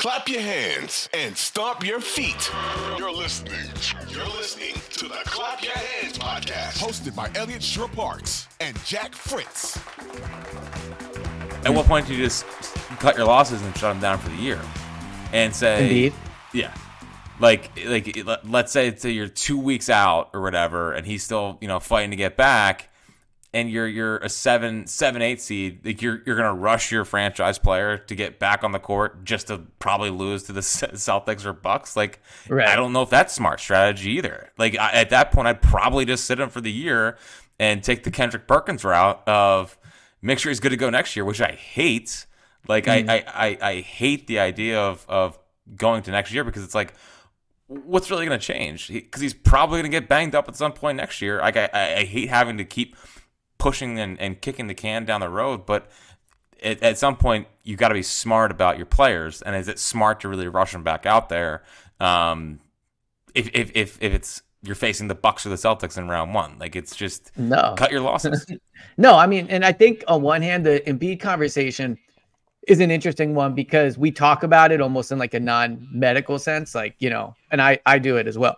Clap, clap, clap your hands and stomp your feet. You're listening. You're listening to the Clap Your Hands podcast, hosted by Eliot Shorr-Parks and Jack Fritz. At what point do you just cut your losses and shut them down for the year, and say, Indeed. yeah, like like let's say it's you're two weeks out or whatever, and he's still you know fighting to get back, and you're you're a seven seven eight seed, like you're you're gonna rush your franchise player to get back on the court just to probably lose to the Celtics or Bucks. Like Right. I don't know if that's smart strategy either. Like I, at that point, I'd probably just sit him for the year and take the Kendrick Perkins route of make sure he's good to go next year, which I hate. Like I, mm-hmm. I, I, I hate the idea of of going to next year because it's like, what's really going to change? Because he's probably going to get banged up at some point next year. Like I, I, I hate having to keep pushing and, and kicking the can down the road, but at, at some point you got to be smart about your players. And is it smart to really rush them back out there? Um, if, if, if, if it's you're facing the Bucks or the Celtics in round one, like it's just No. cut your losses. No, I mean, and I think on one hand, the Embiid conversation is an interesting one because we talk about it almost in like a non-medical sense, like you know, and I I do it as well.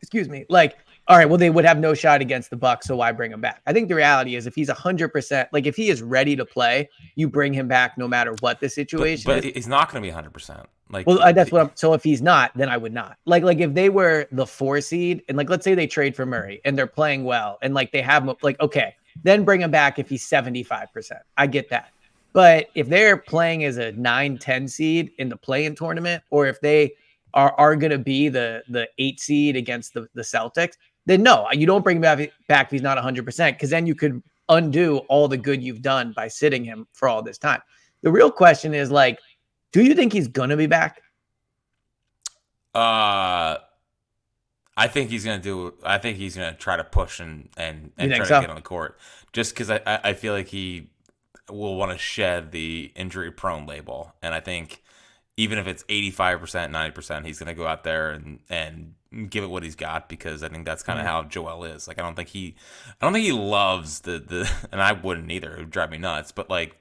Excuse me, like. All right, well, they would have no shot against the Bucks, so why bring him back? I think the reality is, if he's hundred percent, like if he is ready to play, you bring him back no matter what the situation but is. he's not going to be 100. percent Like Well, I- that's what I'm. So if he's not, then I would not. Like, like if they were the four seed, and like let's say they trade for Murray and they're playing well, and like they have him, like okay, then bring him back if he's 75 percent. I get that. But if they're playing as a 9, 10 seed in the play-in tournament, or if they are are going to be the the eight seed against the the Celtics, then no, you don't bring him back, back if he's not 100 percent, because then you could undo all the good you've done by sitting him for all this time. The real question is like, do you think he's gonna be back? Uh, I think he's gonna do. I think he's gonna try to push and and, and try think to get on the court, just because I, I I feel like he will want to shed the injury prone label, and I think even if it's eighty five percent, ninety percent, he's gonna go out there and and give it what he's got because I think that's kind of mm-hmm. how Joel is. Like I don't think he, I don't think he loves the the, and I wouldn't either. It would drive me nuts. But like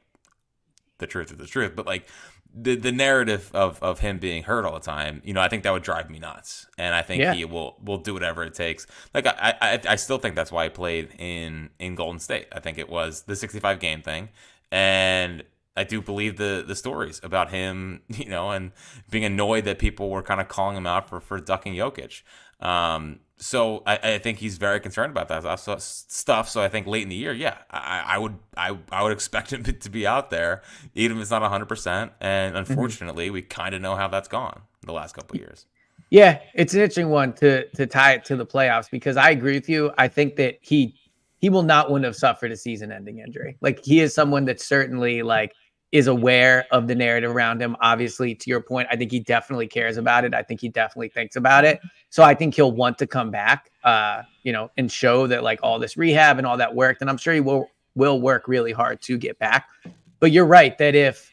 the truth is the truth. But like the the narrative of of him being hurt all the time, you know, I think that would drive me nuts. And I think Yeah. he will will do whatever it takes. Like I, I I still think that's why he played in in Golden State. I think it was the 65 game thing, and I do believe the the stories about him, you know, and being annoyed that people were kind of calling him out for for ducking Jokic. Um, so I, I think he's very concerned about that stuff- stuff. So I think late in the year, yeah, I, I would I, I would expect him to be out there, even if it's not hundred percent. And unfortunately, we kind of know how that's gone the last couple of years. Yeah, it's an interesting one to to tie it to the playoffs because I agree with you. I think that he he will not want to have suffered a season-ending injury. Like he is someone that certainly like is aware of the narrative around him. Obviously, to your point, I think he definitely cares about it. I think he definitely thinks about it. So I think he'll want to come back, uh, you know, and show that like all this rehab and all that worked. And I'm sure he will will work really hard to get back. But you're right that if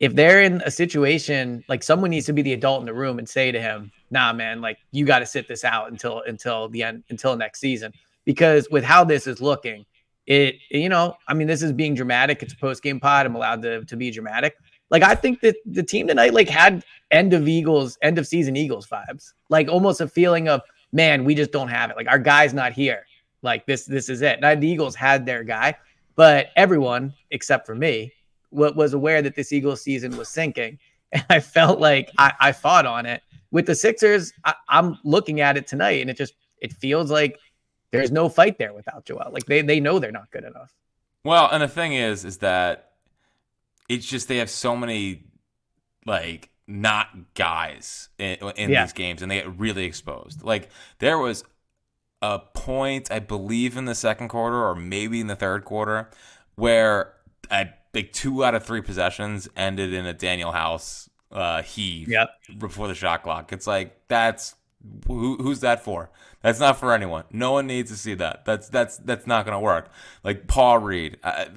if they're in a situation like someone needs to be the adult in the room and say to him, "Nah, man, like you got to sit this out until until the end until next season," because with how this is looking, it you know, I mean, this is being dramatic. It's a post game pod. I'm allowed to to be dramatic. Like I think that the team tonight like had end of Eagles, end of season Eagles vibes, like almost a feeling of man, we just don't have it. Like our guy's not here. Like this, this is it. Now the Eagles had their guy, but everyone except for me wa- was aware that this Eagles season was sinking, and I felt like I, I fought on it. With the Sixers, I, I'm looking at it tonight, and it just it feels like there's no fight there without Joel. Like they they know they're not good enough. Well, and the thing is, is that it's just they have so many like not guys in, in Yeah. these games, and they get really exposed. Like there was a point, I believe, in the second quarter or maybe in the third quarter, where a big two out of three possessions ended in a Danuel House uh, heave Yep. before the shot clock. It's like that's who, who's that for? That's not for anyone. No one needs to see that. That's that's that's not going to work. Like Paul Reed, I,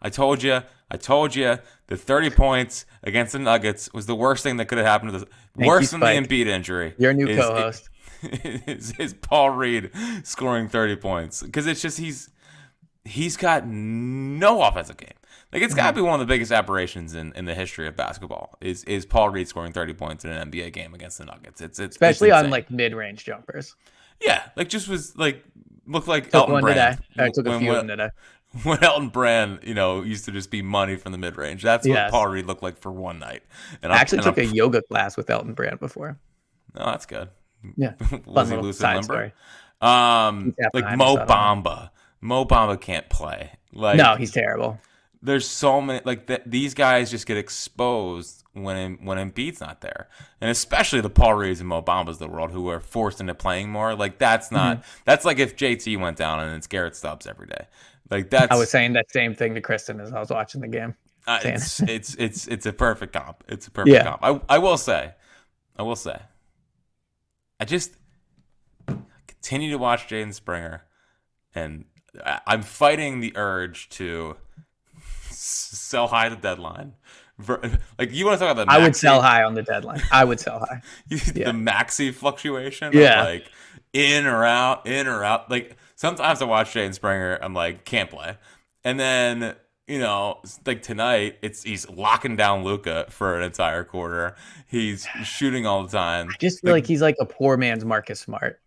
I told you, I told you, the 30 points against the Nuggets was the worst thing that could have happened to the Thank worse you, than Spike. the Embiid injury. Your new is- co-host. Is, is Paul Reed scoring 30 points because it's just he's he's got no offensive game. Like it's Mm-hmm. got to be one of the biggest aberrations in, in the history of basketball. Is is Paul Reed scoring 30 points in an NBA game against the Nuggets? It's it's especially it's on like mid-range jumpers. yeah, like just was like looked like Took Elton one Brand. today. I took a when, few of when, them today. when Elton Brand, you know, used to just be money from the mid range. That's what Yes. Paul Reed looked like for one night. And I actually and took a I'm- yoga class with Elton Brand before. Oh, that's good. Yeah, Was he lucid limber? story. Um, like Mo. Bamba. Mo Bamba can't play. Like no, he's terrible. There's so many like th- these guys just get exposed when when Embiid's not there, and especially the Paul Reeds and Mo Bambas of the world who are forced into playing more. Like that's not Mm-hmm. that's like if JT went down and it's Garrett Stubbs every day. Like that's I was saying that same thing to Kristen as I was watching the game. uh, it's, it's it's it's a perfect comp. It's a perfect Yeah. comp. I I will say, I will say, I just continue to watch Jaden Springer, and I'm fighting the urge to sell high the deadline. Like you want to talk about the I would sell high on the deadline. I would sell high. the maxi fluctuation. of, Yeah. like in or out, in or out. Like sometimes I watch Jaden Springer, I'm like can't play, and then you know like tonight it's he's locking down Luka for an entire quarter. He's shooting all the time. I just feel like he's like a poor man's Marcus Smart.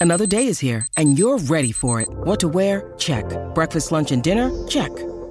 Another day is here, and you're ready for it. What to wear? Check. Breakfast, lunch, and dinner? Check.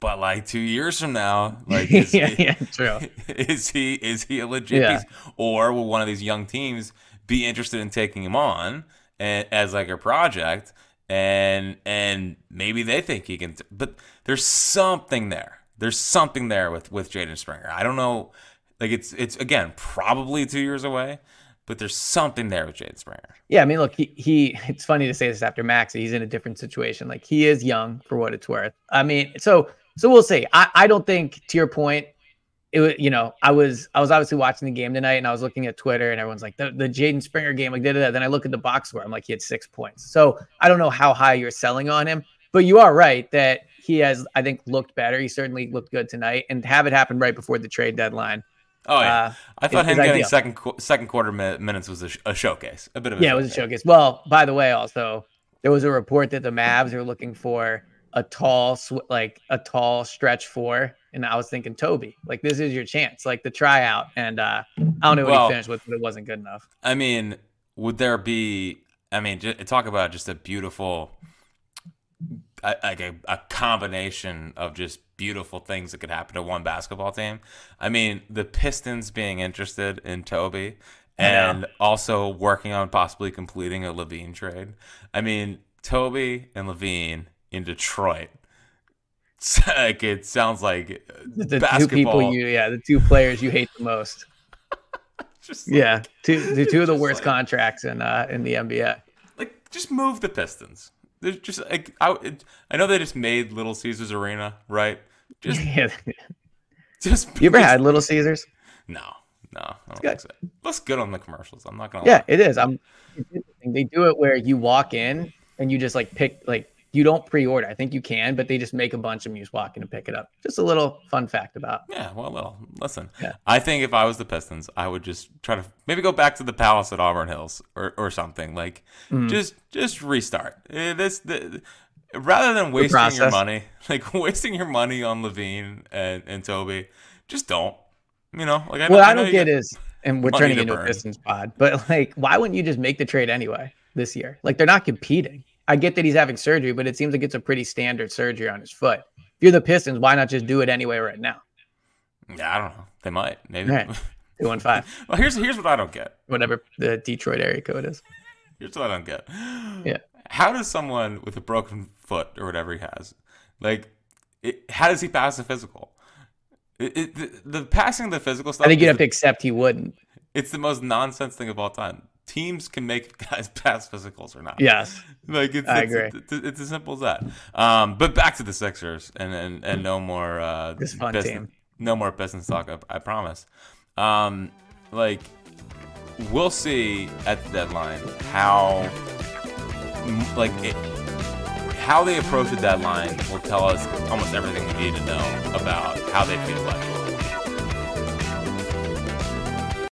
But like two years from now, like is, yeah, yeah, true. is he is he a legit Yeah. or will one of these young teams be interested in taking him on and, as like a project, and and maybe they think he can. But there's something there. There's something there with with Jaden Springer. I don't know. Like it's it's again probably two years away, but there's something there with Jaden Springer. Yeah, I mean, look, he, he it's funny to say this after Max. He's in a different situation. Like he is young for what it's worth. I mean, so so we'll see. I, I don't think to your point, it was you know, I was I was obviously watching the game tonight and I was looking at Twitter and everyone's like the, the Jaden Springer game, like da, da, da. then I look at the box score, I'm like, he had six points. So I don't know how high you're selling on him, but you are right that he has, I think, looked better. He certainly looked good tonight, and have it happen right before the trade deadline. Oh yeah, Uh, I thought him getting ideal. second qu- second quarter mi- minutes was a, sh- a showcase, a bit of a Yeah, it was a showcase. Well, by the way, also there was a report that the Mavs are looking for a tall, sw- like a tall stretch four, and I was thinking Toby, like this is your chance, like the tryout, and uh, I don't know what Well- he finished with, but it wasn't good enough. I mean, would there be? I mean, j- talk about just a beautiful, like a, a combination of just beautiful things that could happen to one basketball team. I mean, the Pistons being interested in Toby and also working on possibly completing a LaVine trade. I mean, Toby and LaVine in Detroit. It's like it sounds like The two basketball. people you, yeah, the two players you hate the most. just like- Yeah, two, the two of the worst like- contracts in uh in the NBA. like just move the Pistons. There's just like I, it, I know they just made Little Caesars Arena, right? Just Yeah. just You ever just- had Little Caesars? no, no, I don't good. think so. Looks good on the commercials. I'm not gonna. Yeah, lie. it is. I'm. They do it where you walk in and you just like pick like you don't pre-order. I think you can, but they just make a bunch of them. You just walk in and pick it up. Just a little fun fact about. Yeah, well, well, listen. Yeah. I think if I was the Pistons, I would just try to maybe go back to the Palace at Auburn Hills or, or something like Mm-hmm. just just restart. Eh, This the, rather than wasting your money, like wasting your money on LaVine and, and Toby, just don't. You know, like I what know, I don't get is, and we're turning to into a burn. Pistons pod, but like, why wouldn't you just make the trade anyway this year? Like, they're not competing. I get that he's having surgery, but it seems like it's a pretty standard surgery on his foot. If you're the Pistons, why not just do it anyway right now? Yeah, I don't know. They might. Maybe. Right. Two and five, well, here's here's what I don't get. whatever the Detroit area code is. Here's what I don't get. Yeah. How does someone with a broken foot or whatever he has, like, it, how does he pass the physical? It, it, the, the passing the physical stuff. I think you'd have to accept he wouldn't. It's the most nonsense thing of all time. Teams can make guys pass physicals or not. Yes. Like it's, I it's, agree. It's, it's as simple as that. Um, but back to the Sixers and and, and no more uh, This fun Pistons- team. No more Pistons talk. I, I promise. Um, like we'll see at the deadline how like it, how they approach the deadline will tell us almost everything we need to know about how they feel about.